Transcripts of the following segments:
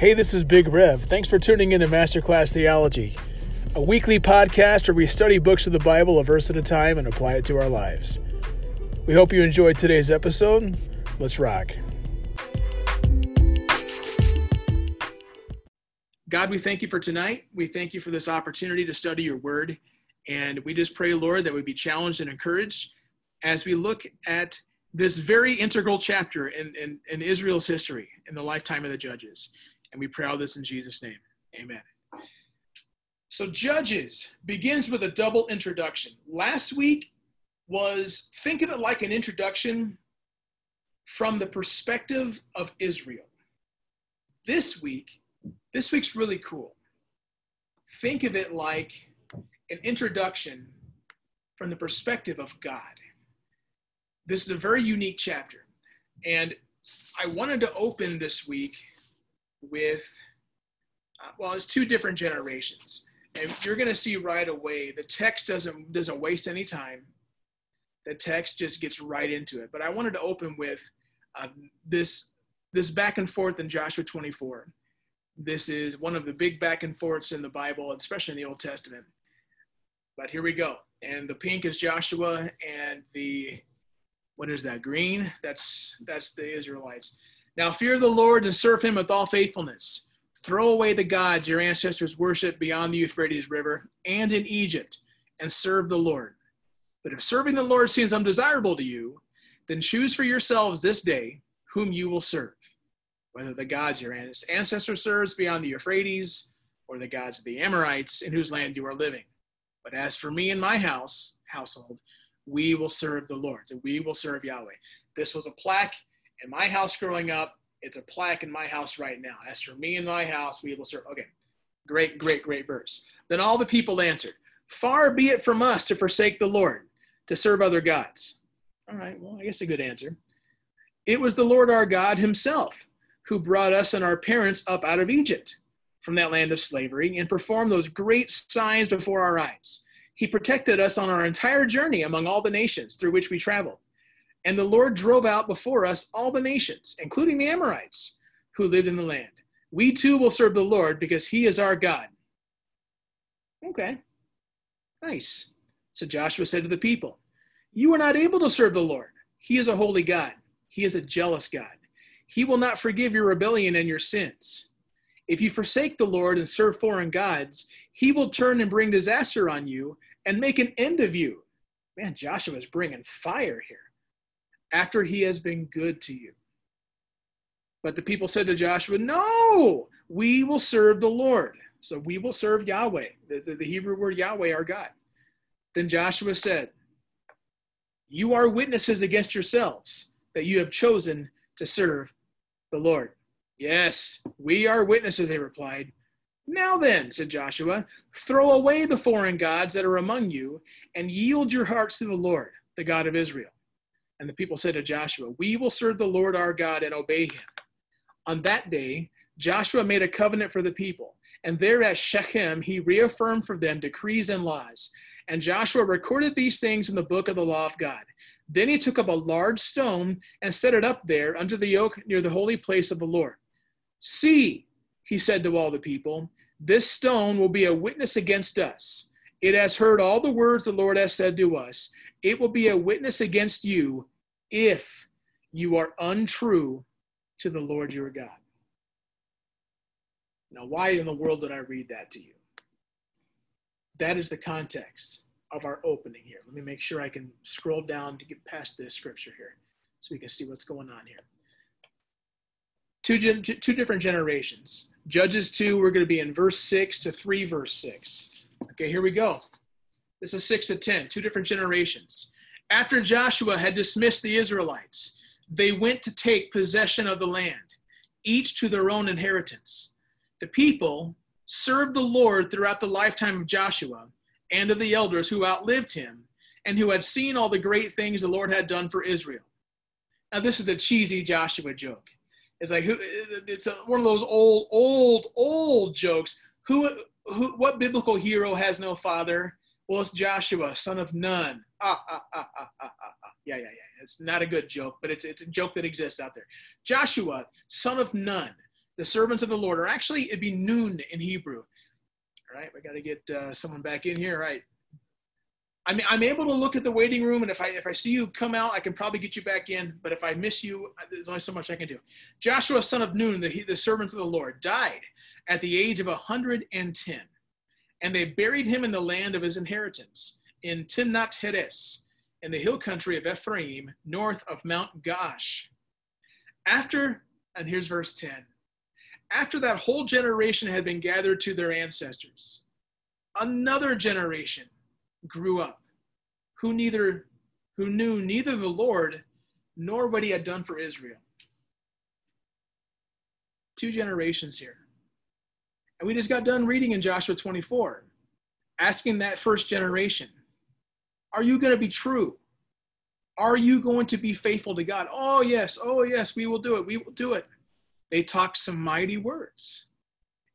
Hey, this is Big Rev. Thanks for tuning in to Masterclass Theology, a weekly podcast where we study books of the Bible a verse at a time and apply it to our lives. We hope you enjoyed today's episode. Let's rock. God, we thank you for tonight. We thank you for this opportunity to study your word. And we just pray, Lord, that we be challenged and encouraged as we look at this very integral chapter in, in, in Israel's history in the lifetime of the judges. And we pray all this in Jesus' name. Amen. So, Judges begins with a double introduction. Last week was think of it like an introduction from the perspective of Israel. This week, this week's really cool. Think of it like an introduction from the perspective of God. This is a very unique chapter. And I wanted to open this week with, uh, well, it's two different generations. And you're going to see right away the text doesn't doesn't waste any time. The text just gets right into it. But I wanted to open with uh, this this back and forth in Joshua 24. This is one of the big back and forths in the Bible, especially in the Old Testament. But here we go. And the pink is Joshua, and the what is that? Green? That's that's the Israelites. Now fear the Lord and serve him with all faithfulness. Throw away the gods your ancestors worshiped beyond the Euphrates River and in Egypt, and serve the Lord. But if serving the Lord seems undesirable to you, then choose for yourselves this day whom you will serve, whether the gods your ancestors served beyond the Euphrates, or the gods of the Amorites in whose land you are living. But as for me and my house, household, we will serve the Lord. And we will serve Yahweh. This was a plaque in my house growing up. It's a plaque in my house right now. As for me and my house, we will serve. Okay, great, great, great verse. Then all the people answered, Far be it from us to forsake the Lord, to serve other gods. All right, well, I guess a good answer. It was the Lord our God himself who brought us and our parents up out of Egypt from that land of slavery and performed those great signs before our eyes. He protected us on our entire journey among all the nations through which we traveled. And the Lord drove out before us all the nations, including the Amorites who lived in the land. We too will serve the Lord because he is our God. Okay, nice. So Joshua said to the people, You are not able to serve the Lord. He is a holy God, he is a jealous God. He will not forgive your rebellion and your sins. If you forsake the Lord and serve foreign gods, he will turn and bring disaster on you and make an end of you. Man, Joshua is bringing fire here after he has been good to you. But the people said to Joshua, No, we will serve the Lord. So we will serve Yahweh, the, the Hebrew word Yahweh, our God. Then Joshua said, You are witnesses against yourselves that you have chosen to serve the Lord. Yes, we are witnesses, they replied. Now then, said Joshua, throw away the foreign gods that are among you and yield your hearts to the Lord, the God of Israel. And the people said to Joshua, We will serve the Lord our God and obey him. On that day, Joshua made a covenant for the people, and there at Shechem he reaffirmed for them decrees and laws. And Joshua recorded these things in the book of the law of God. Then he took up a large stone and set it up there under the oak near the holy place of the Lord. See, he said to all the people, this stone will be a witness against us. It has heard all the words the Lord has said to us. It will be a witness against you if you are untrue to the Lord your God. Now, why in the world did I read that to you? That is the context of our opening here. Let me make sure I can scroll down to get past this scripture here so we can see what's going on here two, two different generations. Judges 2, we're going to be in verse 6 to 3 verse 6. Okay, here we go. This is 6 to 10, two different generations. After Joshua had dismissed the Israelites, they went to take possession of the land, each to their own inheritance. The people served the Lord throughout the lifetime of Joshua and of the elders who outlived him and who had seen all the great things the Lord had done for Israel. Now, this is a cheesy Joshua joke. It's like who? It's one of those old, old, old jokes. Who, who? What biblical hero has no father? Well, it's Joshua, son of Nun. Ah, ah, ah, ah, ah, ah, ah. Yeah, yeah, yeah. It's not a good joke, but it's it's a joke that exists out there. Joshua, son of Nun, the servants of the Lord, or actually it'd be noon in Hebrew. All right, we got to get uh, someone back in here. All right. I mean, I'm able to look at the waiting room, and if I if I see you come out, I can probably get you back in. But if I miss you, there's only so much I can do. Joshua, son of Nun, the the servant of the Lord, died at the age of 110, and they buried him in the land of his inheritance in Timnath Heres, in the hill country of Ephraim, north of Mount Gaash. After, and here's verse 10 after that whole generation had been gathered to their ancestors, another generation grew up who neither who knew neither the Lord nor what he had done for Israel. Two generations here. And we just got done reading in Joshua 24, asking that first generation, Are you going to be true? Are you going to be faithful to God? Oh, yes. Oh, yes. We will do it. We will do it. They talked some mighty words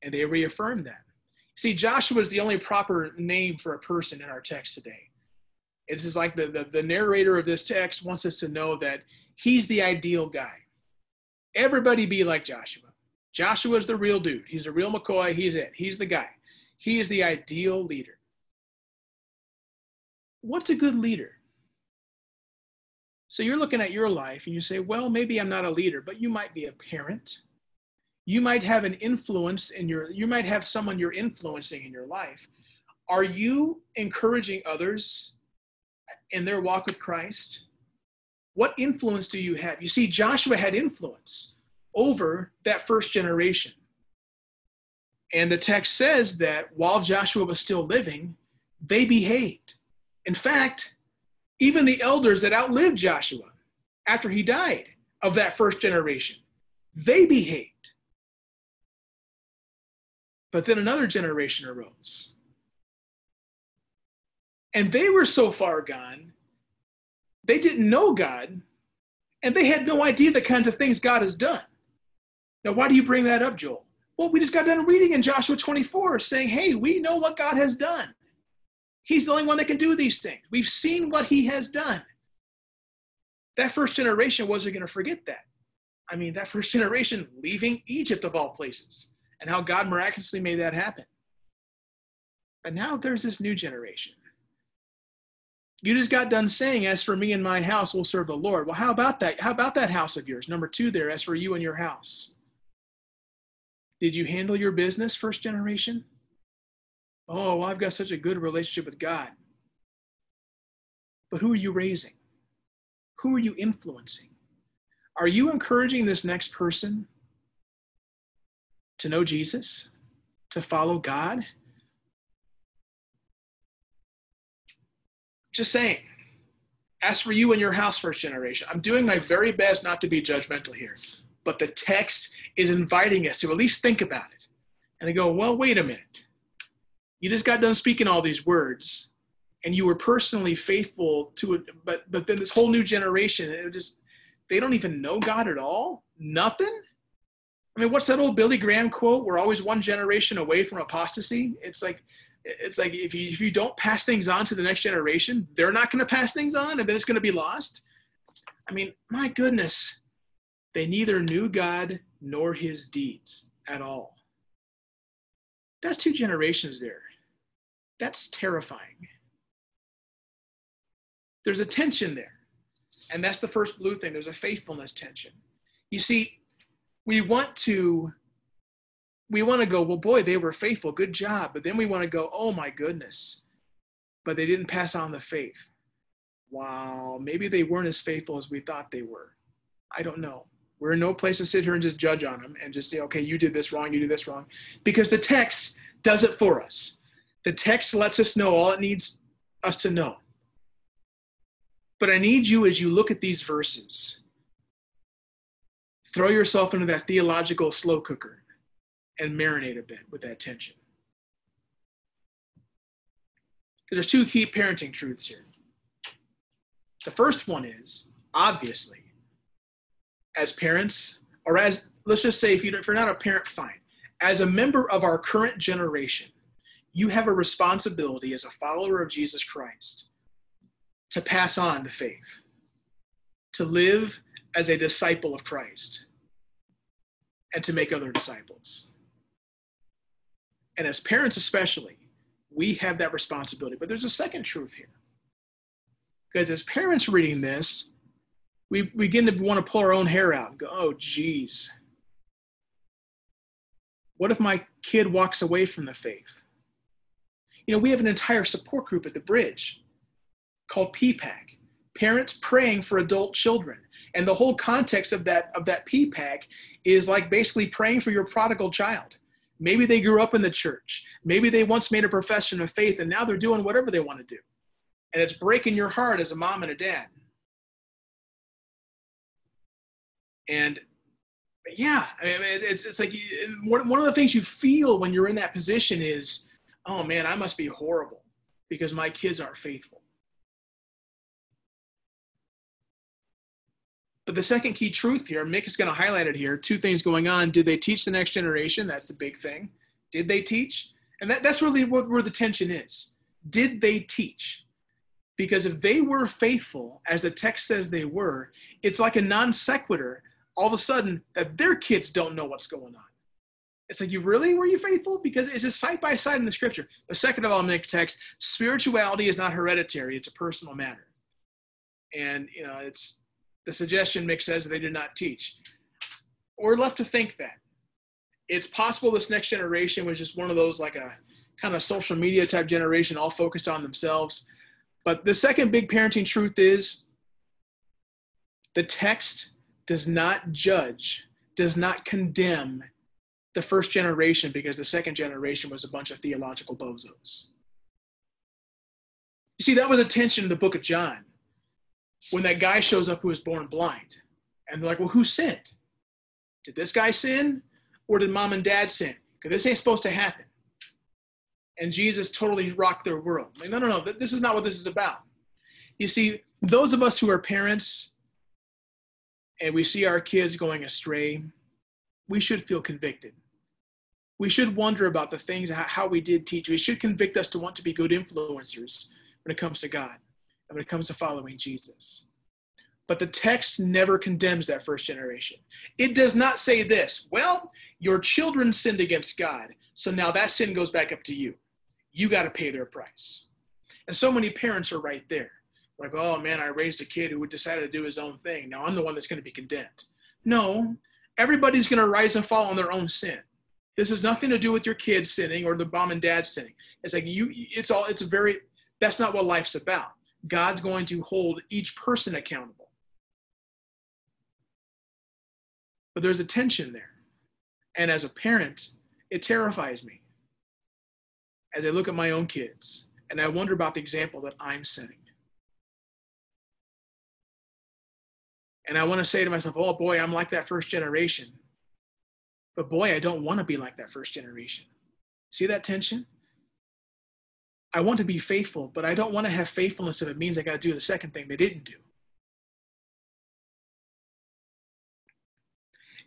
and they reaffirmed that. See, Joshua is the only proper name for a person in our text today. It is just like the, the, the narrator of this text wants us to know that he's the ideal guy. Everybody be like Joshua. Joshua is the real dude. He's the real McCoy. He's it. He's the guy. He is the ideal leader. What's a good leader? So you're looking at your life and you say, well, maybe I'm not a leader, but you might be a parent. You might have an influence in your, you might have someone you're influencing in your life. Are you encouraging others in their walk with Christ? What influence do you have? You see, Joshua had influence over that first generation. And the text says that while Joshua was still living, they behaved. In fact, even the elders that outlived Joshua after he died of that first generation, they behaved. But then another generation arose. And they were so far gone, they didn't know God, and they had no idea the kinds of things God has done. Now, why do you bring that up, Joel? Well, we just got done reading in Joshua 24 saying, hey, we know what God has done. He's the only one that can do these things. We've seen what he has done. That first generation wasn't going to forget that. I mean, that first generation leaving Egypt of all places and how God miraculously made that happen. But now there's this new generation. You just got done saying, As for me and my house, we'll serve the Lord. Well, how about that? How about that house of yours? Number two, there, as for you and your house. Did you handle your business, first generation? Oh, well, I've got such a good relationship with God. But who are you raising? Who are you influencing? Are you encouraging this next person to know Jesus, to follow God? Just saying. As for you and your house, first generation, I'm doing my very best not to be judgmental here, but the text is inviting us to at least think about it. And I go, well, wait a minute. You just got done speaking all these words and you were personally faithful to it but but then this whole new generation it just they don't even know god at all? Nothing? I mean what's that old billy graham quote? We're always one generation away from apostasy. It's like it's like if you if you don't pass things on to the next generation they're not going to pass things on and then it's going to be lost? I mean my goodness they neither knew god nor his deeds at all that's two generations there that's terrifying. There's a tension there. And that's the first blue thing. There's a faithfulness tension. You see, we want to we want to go, well, boy, they were faithful, good job. But then we want to go, oh my goodness, but they didn't pass on the faith. Wow, maybe they weren't as faithful as we thought they were. I don't know. We're in no place to sit here and just judge on them and just say, okay, you did this wrong, you did this wrong, because the text does it for us. The text lets us know all it needs us to know. But I need you as you look at these verses, throw yourself into that theological slow cooker and marinate a bit with that tension. There's two key parenting truths here. The first one is obviously, as parents, or as let's just say if, you, if you're not a parent, fine. As a member of our current generation, you have a responsibility as a follower of Jesus Christ to pass on the faith, to live as a disciple of Christ. and to make other disciples. And as parents, especially, we have that responsibility. But there's a second truth here. Because as parents reading this, we begin to want to pull our own hair out and go, oh, geez. What if my kid walks away from the faith? You know, we have an entire support group at the bridge called PPAC, Parents Praying for Adult Children. And the whole context of that of that PPAC is like basically praying for your prodigal child. Maybe they grew up in the church. Maybe they once made a profession of faith and now they're doing whatever they want to do. And it's breaking your heart as a mom and a dad. And yeah, I mean, it's, it's like one, one of the things you feel when you're in that position is, oh man, I must be horrible because my kids aren't faithful. But the second key truth here, Mick is going to highlight it here. Two things going on. Did they teach the next generation? That's the big thing. Did they teach? And that, that's really where, where the tension is. Did they teach? Because if they were faithful, as the text says they were, it's like a non sequitur all of a sudden that their kids don't know what's going on. It's like, you really were you faithful? Because it's just side by side in the scripture. But second of all, Mick's text, spirituality is not hereditary, it's a personal matter. And you know, it's the suggestion Mick says they did not teach. We're left to think that. It's possible this next generation was just one of those like a kind of social media type generation, all focused on themselves. But the second big parenting truth is the text does not judge, does not condemn the first generation because the second generation was a bunch of theological bozos. You see, that was a tension in the book of John when that guy shows up who was born blind. And they're like, well, who sinned? Did this guy sin or did mom and dad sin? Because this ain't supposed to happen. And Jesus totally rocked their world. Like, no, no, no, this is not what this is about. You see, those of us who are parents and we see our kids going astray, we should feel convicted. We should wonder about the things, how we did teach. We should convict us to want to be good influencers when it comes to God and when it comes to following Jesus. But the text never condemns that first generation. It does not say this, well, your children sinned against God, so now that sin goes back up to you. You got to pay their price. And so many parents are right there. Like, oh man, I raised a kid who decided to do his own thing. Now I'm the one that's going to be condemned. No, everybody's going to rise and fall on their own sin. This has nothing to do with your kids sinning or the mom and dad sinning. It's like you, it's all, it's very, that's not what life's about. God's going to hold each person accountable. But there's a tension there. And as a parent, it terrifies me as I look at my own kids and I wonder about the example that I'm setting. And I want to say to myself, oh boy, I'm like that first generation. But boy, I don't want to be like that first generation. See that tension? I want to be faithful, but I don't want to have faithfulness if it means I got to do the second thing they didn't do.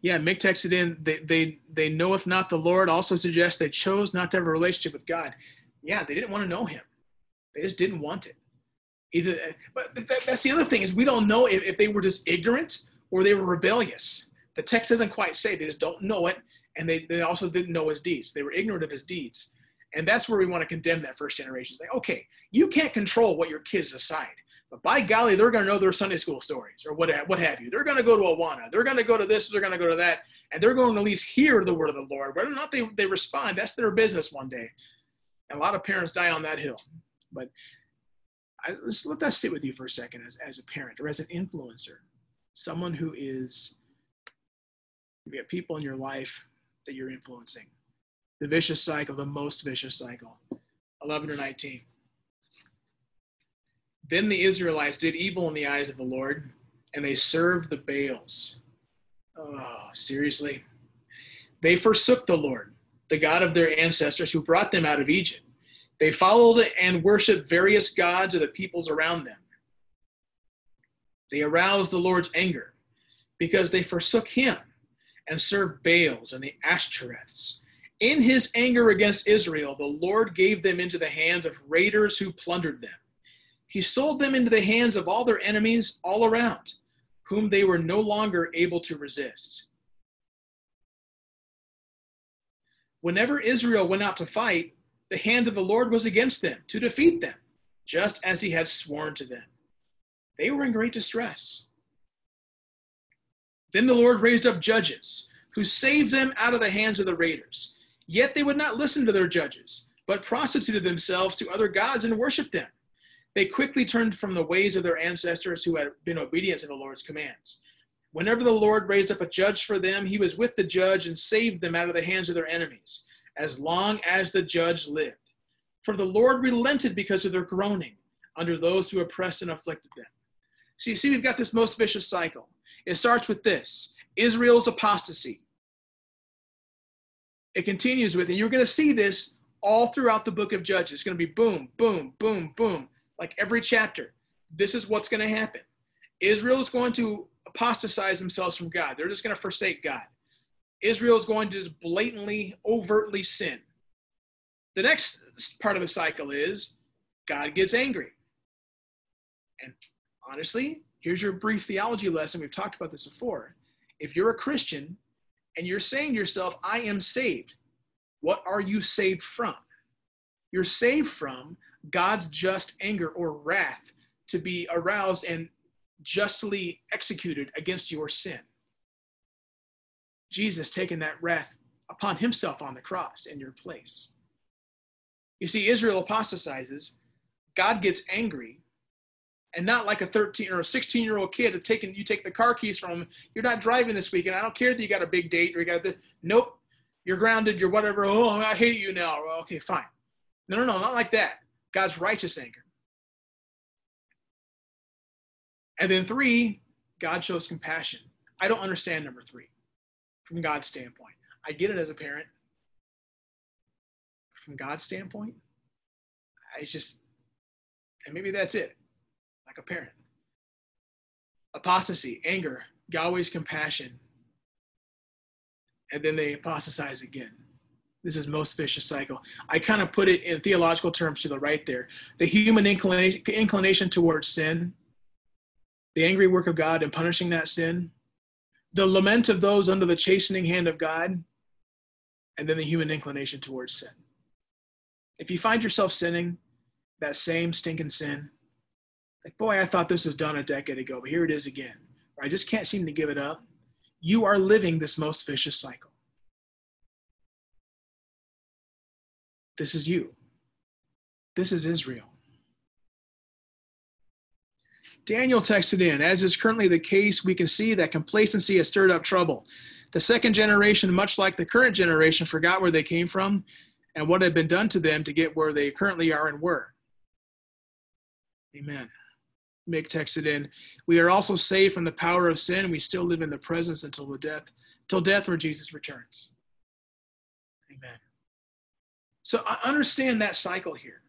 Yeah, Mick texted in, they, they, they knoweth not the Lord also suggests they chose not to have a relationship with God. Yeah, they didn't want to know him. They just didn't want it. Either, but that, that's the other thing is we don't know if, if they were just ignorant or they were rebellious. The text doesn't quite say. They just don't know it. And they, they also didn't know his deeds. They were ignorant of his deeds. And that's where we want to condemn that first generation. It's like, okay, you can't control what your kids decide, but by golly, they're going to know their Sunday school stories or what, what have you. They're going to go to Awana. They're going to go to this. They're going to go to that. And they're going to at least hear the word of the Lord. Whether or not they, they respond, that's their business one day. And a lot of parents die on that hill. But I, let's let that sit with you for a second as, as a parent or as an influencer, someone who is, you have people in your life that you're influencing the vicious cycle, the most vicious cycle. 11 or 19. Then the Israelites did evil in the eyes of the Lord, and they served the Baals. Oh, seriously? They forsook the Lord, the God of their ancestors who brought them out of Egypt. They followed and worshiped various gods of the peoples around them. They aroused the Lord's anger because they forsook him and served Baals and the Ashtoreths in his anger against Israel, the Lord gave them into the hands of raiders who plundered them. He sold them into the hands of all their enemies all around, whom they were no longer able to resist. Whenever Israel went out to fight, the hand of the Lord was against them to defeat them, just as he had sworn to them. They were in great distress. Then the Lord raised up judges who saved them out of the hands of the raiders. Yet they would not listen to their judges, but prostituted themselves to other gods and worshiped them. They quickly turned from the ways of their ancestors who had been obedient to the Lord's commands. Whenever the Lord raised up a judge for them, he was with the judge and saved them out of the hands of their enemies, as long as the judge lived. For the Lord relented because of their groaning under those who oppressed and afflicted them. So you see, we've got this most vicious cycle. It starts with this Israel's apostasy. It continues with, and you're going to see this all throughout the book of Judges. It's going to be boom, boom, boom, boom, like every chapter. This is what's going to happen. Israel is going to apostatize themselves from God. They're just going to forsake God. Israel is going to just blatantly, overtly sin. The next part of the cycle is God gets angry. And honestly, here's your brief theology lesson. We've talked about this before. If you're a Christian and you're saying to yourself, I am saved, what are you saved from? You're saved from God's just anger or wrath to be aroused and justly executed against your sin. Jesus taking that wrath upon himself on the cross in your place. You see, Israel apostatizes, God gets angry, and not like a 13 or a 16 year old kid taking you take the car keys from him. You're not driving this weekend. I don't care that you got a big date or you got this. Nope, you're grounded. You're whatever. Oh, I hate you now. Okay, fine. No, no, no, not like that. God's righteous anger. And then three, God shows compassion. I don't understand number three from God's standpoint. I get it as a parent. From God's standpoint, I just, and maybe that's it, like a parent. Apostasy, anger, Yahweh's compassion, and then they apostatize again. This is most vicious cycle. I kind of put it in theological terms to the right there. The human inclination, inclination towards sin the angry work of God in punishing that sin, the lament of those under the chastening hand of God, and then the human inclination towards sin. If you find yourself sinning that same stinking sin, like, boy, I thought this was done a decade ago, but here it is again, or I just can't seem to give it up, you are living this most vicious cycle. This is you. This is Israel. Daniel texted in, as is currently the case, we can see that complacency has stirred up trouble. The second generation, much like the current generation, forgot where they came from and what had been done to them to get where they currently are and were. Amen. Mick texted in, we are also saved from the power of sin. We still live in the presence until the death, until death where Jesus returns. Amen. So I understand that cycle here.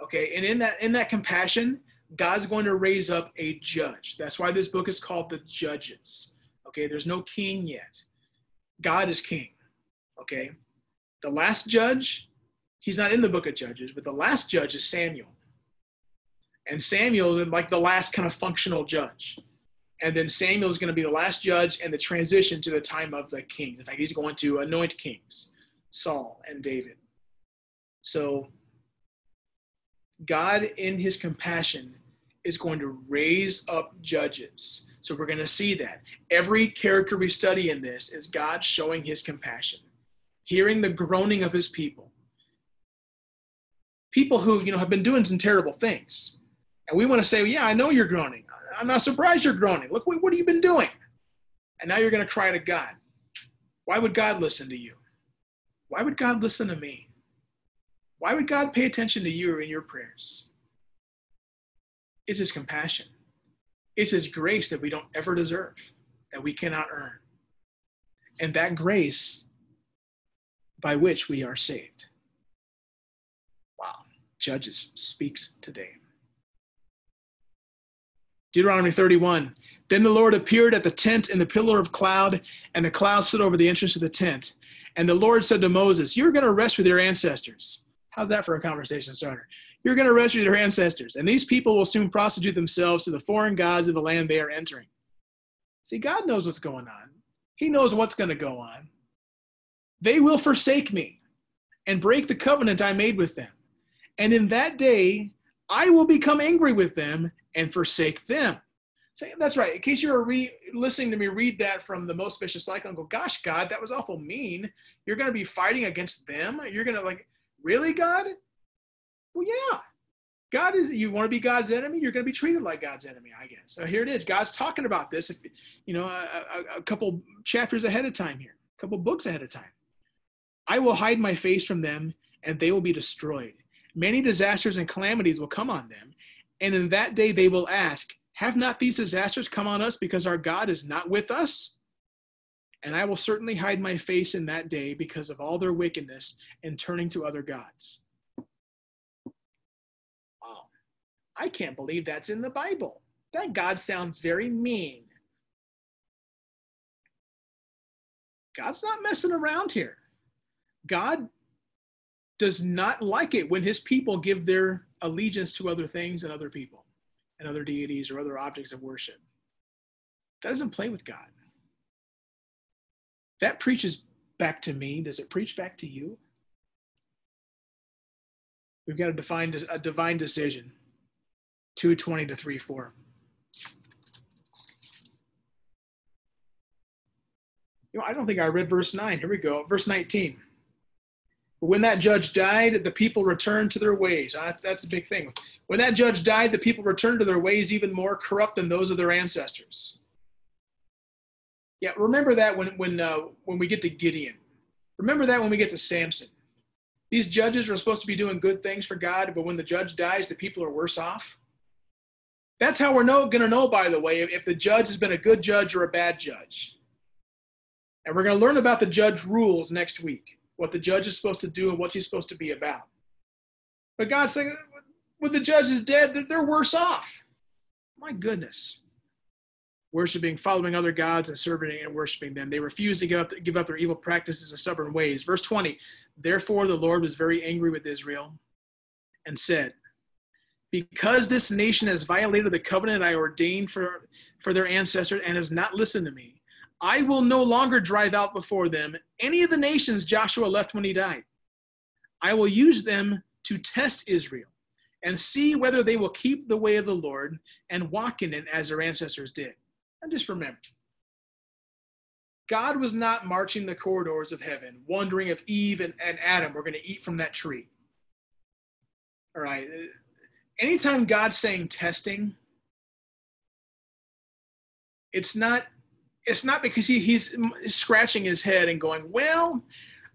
Okay, and in that in that compassion, God's going to raise up a judge. That's why this book is called the Judges. Okay, there's no king yet. God is king. Okay, the last judge, he's not in the book of Judges, but the last judge is Samuel. And Samuel is like the last kind of functional judge. And then Samuel is going to be the last judge and the transition to the time of the kings. In fact, he's going to anoint kings, Saul and David. So God, in his compassion, is going to raise up judges. So we're going to see that. Every character we study in this is God showing his compassion, hearing the groaning of his people. People who, you know, have been doing some terrible things. And we want to say, well, yeah, I know you're groaning. I'm not surprised you're groaning. Look, what, what have you been doing? And now you're going to cry to God. Why would God listen to you? Why would God listen to me? Why would God pay attention to you in your prayers? It's His compassion. It's His grace that we don't ever deserve, that we cannot earn. And that grace by which we are saved. Wow. Judges speaks today. Deuteronomy 31. Then the Lord appeared at the tent in the pillar of cloud, and the cloud stood over the entrance of the tent. And the Lord said to Moses, You're going to rest with your ancestors How's that for a conversation starter? You're going to rescue their ancestors, and these people will soon prostitute themselves to the foreign gods of the land they are entering. See, God knows what's going on. He knows what's going to go on. they will forsake me and break the covenant I made with them. And in that day, I will become angry with them and forsake them. So that's right. In case you're re- listening to me read that from the most vicious cycle and go, gosh, God, that was awful mean. You're going to be fighting against them. You're going to like, really, God? Well, yeah. God is, you want to be God's enemy? You're going to be treated like God's enemy, I guess. So here it is. God's talking about this, you know, a, a, a couple chapters ahead of time here, a couple books ahead of time. I will hide my face from them and they will be destroyed. Many disasters and calamities will come on them. And in that day they will ask, Have not these disasters come on us because our God is not with us? And I will certainly hide my face in that day because of all their wickedness and turning to other gods. Wow. I can't believe that's in the Bible. That God sounds very mean. God's not messing around here. God does not like it when his people give their allegiance to other things and other people and other deities or other objects of worship. That doesn't play with God. That preaches back to me. Does it preach back to you? We've got to define a divine decision. 220 to 3 4. You know, I don't think I read verse 9. Here we go. Verse 19. When that judge died, the people returned to their ways. Uh, that's, that's a big thing. When that judge died, the people returned to their ways even more corrupt than those of their ancestors. Yeah, remember that when, when, uh, when we get to Gideon. Remember that when we get to Samson. These judges are supposed to be doing good things for God, but when the judge dies, the people are worse off. That's how we're going to know, by the way, if the judge has been a good judge or a bad judge. And we're going to learn about the judge rules next week what the judge is supposed to do and what's he supposed to be about. But God's saying, when the judge is dead, they're worse off. My goodness. Worshipping, following other gods and serving and worshiping them. They refuse to give up, give up their evil practices and stubborn ways. Verse 20 Therefore, the Lord was very angry with Israel and said, Because this nation has violated the covenant I ordained for, for their ancestors and has not listened to me, I will no longer drive out before them any of the nations Joshua left when he died. I will use them to test Israel and see whether they will keep the way of the Lord and walk in it as their ancestors did. And just remember, God was not marching the corridors of heaven, wondering if Eve and, and Adam were going to eat from that tree. All right. Anytime God's saying testing, it's not it's not because he, he's scratching his head and going, well,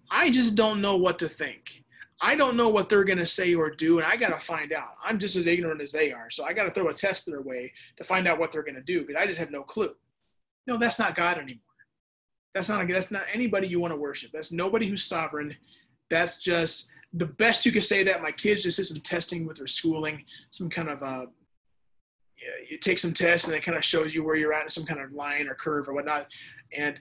I just don't know what to think. I don't know what they're going to say or do, and I got to find out. I'm just as ignorant as they are, so I got to throw a test their way to find out what they're going to do because I just have no clue. No, that's not God anymore. That's not that's not anybody you want to worship. That's nobody who's sovereign. That's just the best you could say that my kids just did some testing with their schooling, some kind of uh, you take some tests and it kind of shows you where you're at in some kind of line or curve or whatnot. And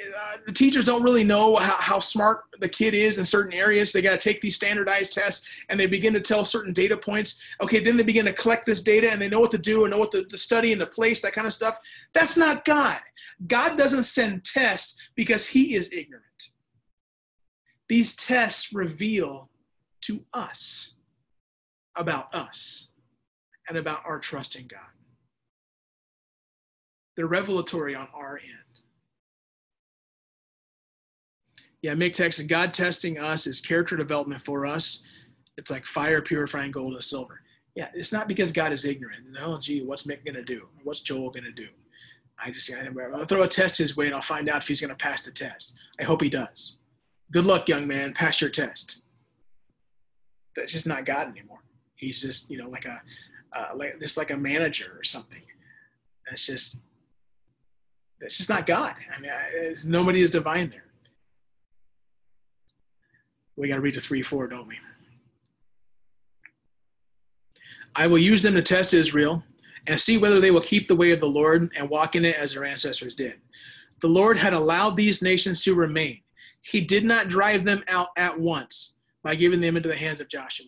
uh, the teachers don't really know how, how smart the kid is in certain areas. They got to take these standardized tests and they begin to tell certain data points. Okay, then they begin to collect this data and they know what to do and know what to, to study and to place, that kind of stuff. That's not God. God doesn't send tests because he is ignorant. These tests reveal to us about us and about our trust in God. They're revelatory on our end. Yeah, Mick texted, God testing us is character development for us. It's like fire purifying gold and silver. Yeah, it's not because God is ignorant. Oh, gee, what's Mick going to do? What's Joel going to do? I just, I'm going to throw a test his way and I'll find out if he's going to pass the test. I hope he does. Good luck, young man. Pass your test. That's just not God anymore. He's just, you know, like a, uh, like just like a manager or something. That's just that's just not God. I mean, nobody is divine there. We got to read the three four, don't we? I will use them to test Israel and see whether they will keep the way of the Lord and walk in it as their ancestors did. The Lord had allowed these nations to remain. He did not drive them out at once by giving them into the hands of Joshua.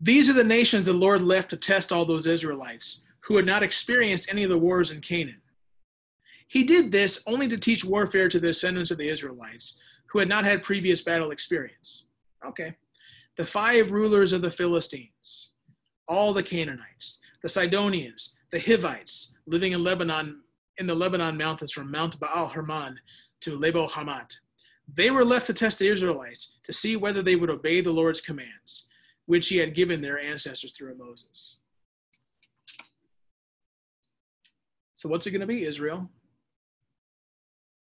These are the nations the Lord left to test all those Israelites who had not experienced any of the wars in Canaan. He did this only to teach warfare to the descendants of the Israelites who had not had previous battle experience. Okay. The five rulers of the Philistines, all the Canaanites, the Sidonians, the Hivites living in Lebanon, in the Lebanon mountains from Mount Baal Hermon to Lebo Hamat. They were left to test the Israelites to see whether they would obey the Lord's commands, which he had given their ancestors through Moses. So, what's it going to be, Israel?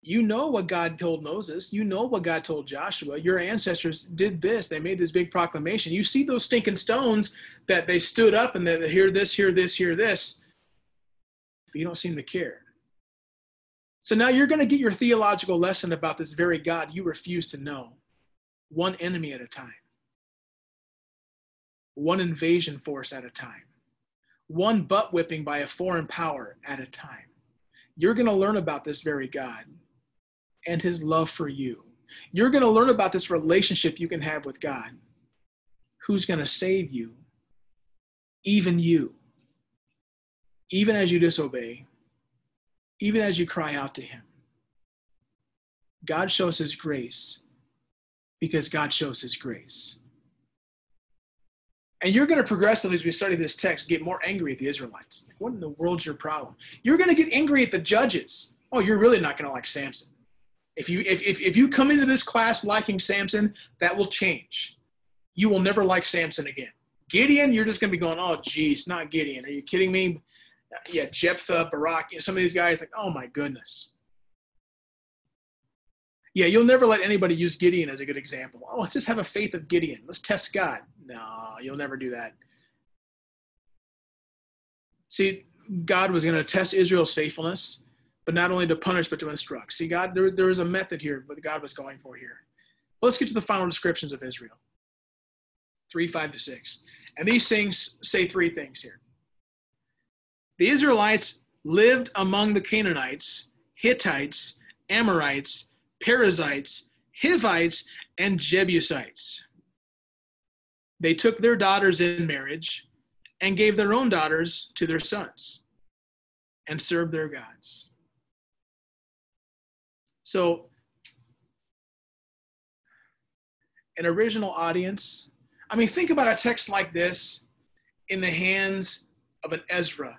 You know what God told Moses. You know what God told Joshua. Your ancestors did this. They made this big proclamation. You see those stinking stones that they stood up and they hear this, hear this, hear this. But you don't seem to care. So now you're going to get your theological lesson about this very God you refuse to know, one enemy at a time, one invasion force at a time, one butt whipping by a foreign power at a time. You're going to learn about this very God and his love for you. You're going to learn about this relationship you can have with God. Who's going to save you? Even you. Even as you disobey, even as you cry out to Him. God shows His grace because God shows His grace. And you're going to progressively, as we study this text, get more angry at the Israelites. What in the world's your problem? You're going to get angry at the judges. Oh, you're really not going to like Samson. If you if, if, if you come into this class liking Samson, that will change. You will never like Samson again. Gideon, you're just going to be going, oh, geez, not Gideon. Are you kidding me? yeah, Jephthah, Barak, you know, some of these guys, like, oh my goodness. Yeah, you'll never let anybody use Gideon as a good example. Oh, let's just have a faith of Gideon. Let's test God. No, you'll never do that. See, God was going to test Israel's faithfulness, but not only to punish, but to instruct. See, God, there, there is a method here, what God was going for here. Let's get to the final descriptions of Israel 3, 5 to 6. And these things say three things here. The Israelites lived among the Canaanites, Hittites, Amorites, Perizzites, Hivites, and Jebusites. They took their daughters in marriage and gave their own daughters to their sons and served their gods. So, an original audience. I mean, think about a text like this in the hands of an Ezra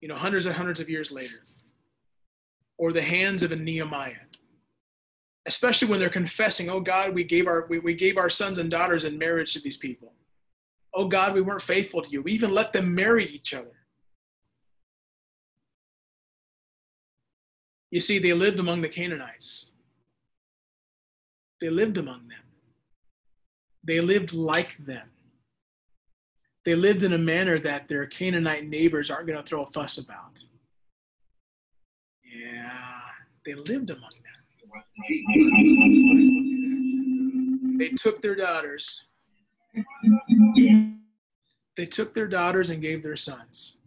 you know, hundreds and hundreds of years later, or the hands of a Nehemiah, especially when they're confessing, oh God, we gave our we, we gave our sons and daughters in marriage to these people. Oh God, we weren't faithful to you. We even let them marry each other. You see, they lived among the Canaanites. They lived among them. They lived like them they lived in a manner that their Canaanite neighbors aren't going to throw a fuss about. Yeah, they lived among them. They took their daughters. They took their daughters and gave their sons.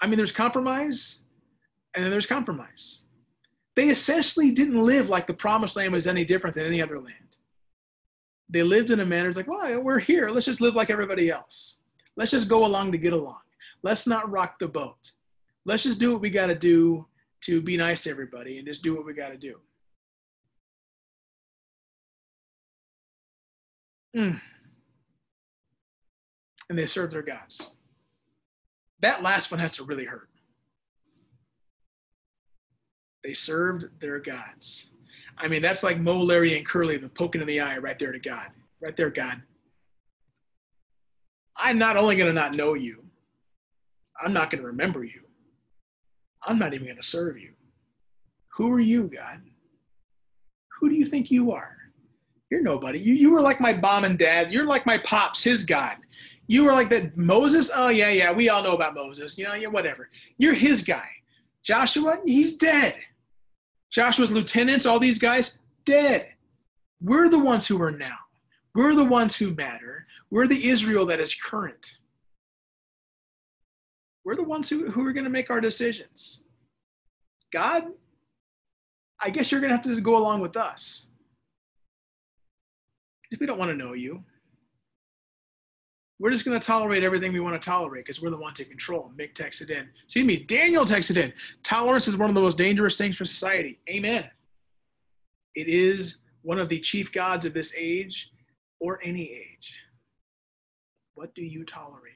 I mean, there's compromise, and then there's compromise. They essentially didn't live like the promised land was any different than any other land they lived in a manner it's like, well, we're here. Let's just live like everybody else. Let's just go along to get along. Let's not rock the boat. Let's just do what we got to do to be nice to everybody and just do what we got to do. Mm. And they serve their gods. That last one has to really hurt. They served their gods. I mean, that's like Moe, Larry, and Curly, the poking in the eye right there to God. Right there, God. I'm not only going to not know you, I'm not going to remember you. I'm not even going to serve you. Who are you, God? Who do you think you are? You're nobody. You, you were like my mom and dad. You're like my pops, his God. You were like that Moses. Oh, yeah, yeah. We all know about Moses. You know, yeah, whatever. You're his guy. Joshua, he's dead. Joshua's lieutenants, all these guys, dead. We're the ones who are now. We're the ones who matter. We're the Israel that is current. We're the ones who, who are going to make our decisions. God, I guess you're going to have to go along with us. Because we don't want to know you. We're just going to tolerate everything we want to tolerate because we're the ones in control. Mick texted in. Excuse me, Daniel texted in. Tolerance is one of the most dangerous things for society. Amen. It is one of the chief gods of this age or any age. What do you tolerate?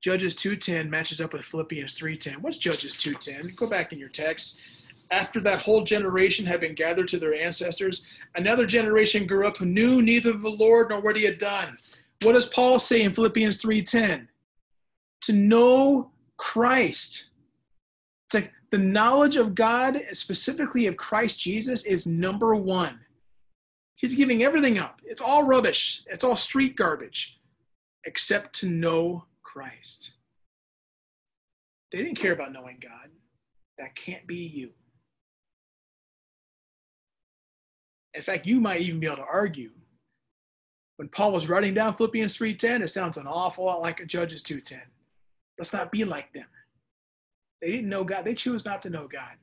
Judges 2:10 matches up with Philippians 3:10. What's Judges 2:10? Go back in your text. After that whole generation had been gathered to their ancestors, another generation grew up who knew neither the Lord nor what he had done. What does Paul say in Philippians 3:10? To know Christ. It's like the knowledge of God, specifically of Christ Jesus, is number one. He's giving everything up. It's all rubbish. It's all street garbage, except to know Christ. They didn't care about knowing God. That can't be you. In fact, you might even be able to argue. When Paul was writing down Philippians 3:10, it sounds an awful lot like a Judges 2:10. Let's not be like them. They didn't know God. They chose not to know God.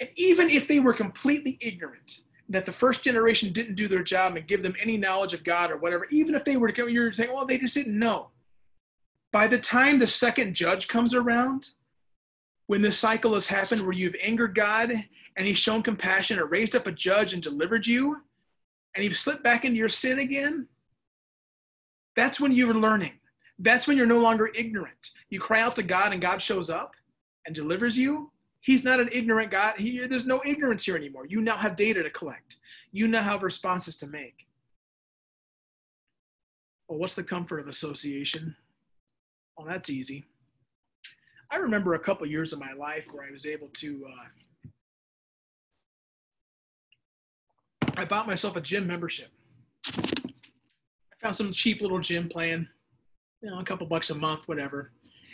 And even if they were completely ignorant, that the first generation didn't do their job and give them any knowledge of God or whatever, even if they were to you're saying, well, they just didn't know. By the time the second judge comes around, when this cycle has happened where you've angered God and he's shown compassion or raised up a judge and delivered you, and you've slipped back into your sin again, that's when you're learning. That's when you're no longer ignorant. You cry out to God and God shows up and delivers you. He's not an ignorant God. He, there's no ignorance here anymore. You now have data to collect. You now have responses to make. Well, what's the comfort of association? Well, that's easy. I remember a couple years of my life where I was able to. Uh, I bought myself a gym membership. I found some cheap little gym plan, you know, a couple bucks a month, whatever.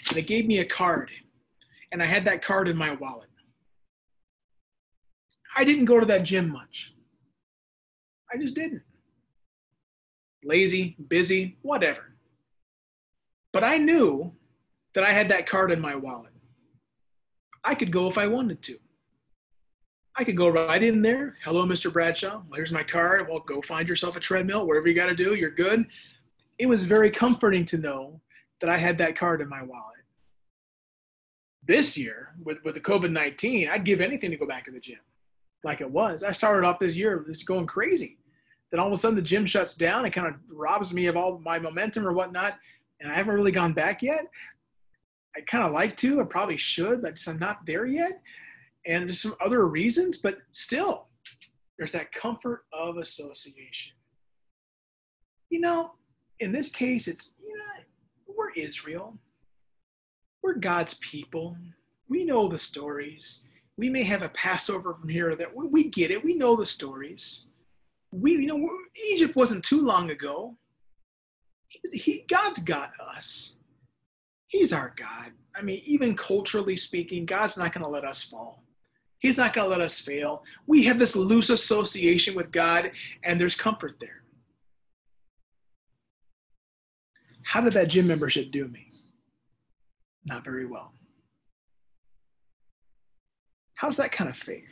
And they gave me a card and I had that card in my wallet. I didn't go to that gym much. I just didn't. Lazy, busy, whatever. But I knew that I had that card in my wallet. I could go if I wanted to. I could go right in there. Hello, Mr. Bradshaw. Here's my card. Well, go find yourself a treadmill, whatever you got to do. You're good. It was very comforting to know that I had that card in my wallet this year with, with the COVID 19, I'd give anything to go back to the gym like it was. I started off this year just going crazy. Then all of a sudden the gym shuts down. It kind of robs me of all my momentum or whatnot. And I haven't really gone back yet. I kind of like to, I probably should, but I'm not there yet. And there's some other reasons, but still, there's that comfort of association. You know, in this case, it's, you know, we're Israel we're God's people. We know the stories. We may have a Passover from here there. We, we get it. We know the stories. We, you know, Egypt wasn't too long ago. He, God's got us. He's our God. I mean, even culturally speaking, God's not going to let us fall. He's not going to let us fail. We have this loose association with God, and there's comfort there. How did that gym membership do me? not very well. How's that kind of faith?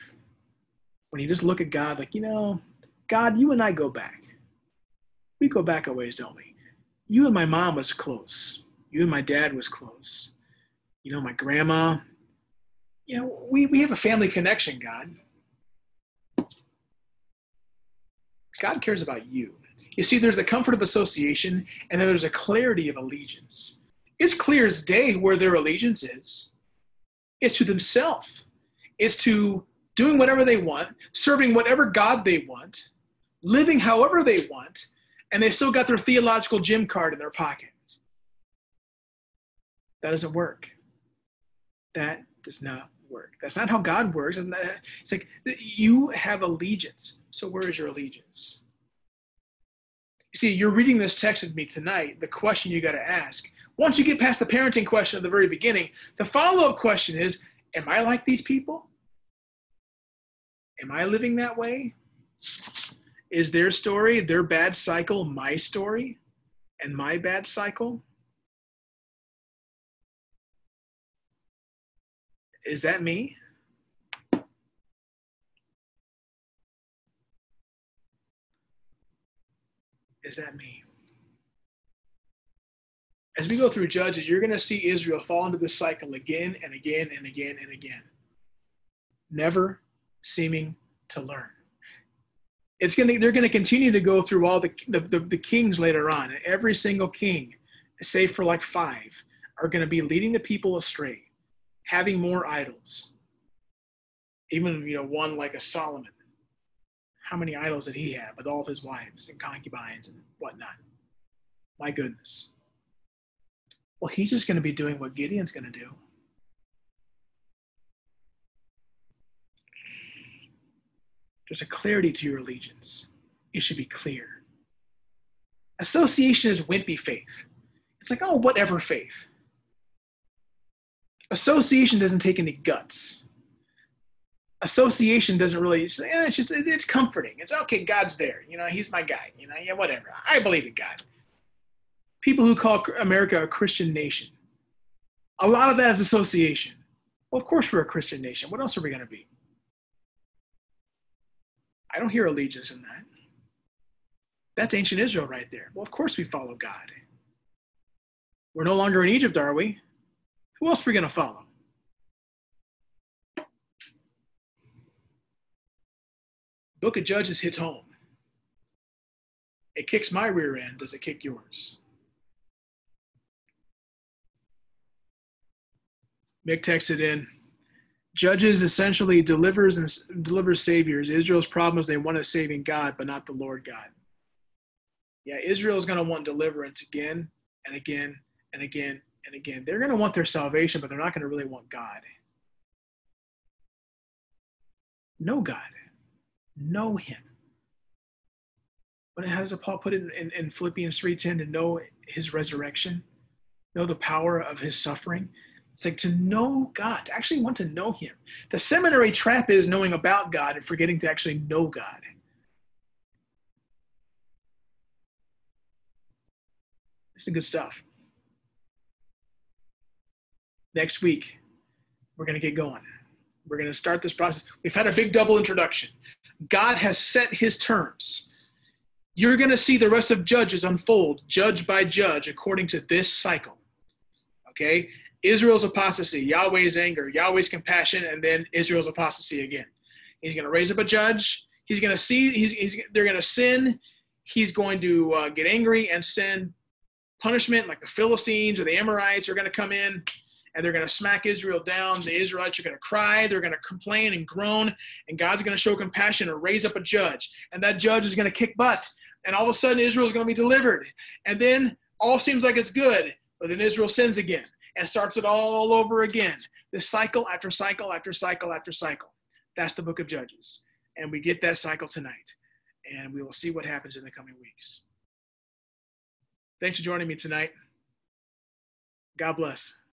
When you just look at God like, you know, God, you and I go back. We go back a ways, don't we? You and my mom was close. You and my dad was close. You know, my grandma. You know, we, we have a family connection, God. God cares about you. You see, there's a comfort of association, and then there's a clarity of allegiance. It's clear as day where their allegiance is. It's to themselves. It's to doing whatever they want, serving whatever God they want, living however they want, and they still got their theological gym card in their pocket. That doesn't work. That does not work. That's not how God works. It's like you have allegiance. So where is your allegiance? See, you're reading this text with me tonight. The question you got to ask once you get past the parenting question at the very beginning, the follow up question is Am I like these people? Am I living that way? Is their story, their bad cycle, my story and my bad cycle? Is that me? is that me? As we go through Judges, you're going to see Israel fall into this cycle again and again and again and again, never seeming to learn. It's going to, they're going to continue to go through all the, the, the, the kings later on, every single king, save for like five, are going to be leading the people astray, having more idols. Even, you know, one like a Solomon how many idols did he have with all of his wives and concubines and whatnot? My goodness. Well, he's just going to be doing what Gideon's going to do. There's a clarity to your allegiance. It should be clear. Association is wimpy faith. It's like, oh, whatever faith. Association doesn't take any guts association doesn't really say, eh, it's just it's comforting. It's okay, God's there. You know, he's my guy. You know, yeah, whatever. I believe in God. People who call America a Christian nation, a lot of that is association. Well, of course we're a Christian nation. What else are we going to be? I don't hear allegiance in that. That's ancient Israel right there. Well, of course we follow God. We're no longer in Egypt, are we? Who else are we going to follow? Book of Judges hits home. It kicks my rear end. Does it kick yours? Mick texted in. Judges essentially delivers and delivers saviors. Israel's problem is they want a saving God, but not the Lord God. Yeah, Israel's going to want deliverance again and again and again and again. They're going to want their salvation, but they're not going to really want God. No God know him. But how does Paul put it in, in, in Philippians 3.10 to know his resurrection, know the power of his suffering? It's like to know God, to actually want to know him. The seminary trap is knowing about God and forgetting to actually know God. This is good stuff. Next week, we're going to get going. We're going to start this process. We've had a big double introduction. God has set his terms. You're going to see the rest of Judges unfold, judge by judge, according to this cycle. Okay? Israel's apostasy, Yahweh's anger, Yahweh's compassion, and then Israel's apostasy again. He's going to raise up a judge. He's going to see, he's, he's, they're going to sin. He's going to uh, get angry and send punishment, like the Philistines or the Amorites are going to come in and they're going to smack Israel down. The Israelites are going to cry, they're going to complain and groan, and God's going to show compassion and raise up a judge. And that judge is going to kick butt. And all of a sudden, Israel is going to be delivered. And then all seems like it's good, but then Israel sins again and starts it all over again. This cycle after cycle after cycle after cycle. That's the book of Judges. And we get that cycle tonight. And we will see what happens in the coming weeks. Thanks for joining me tonight. God bless.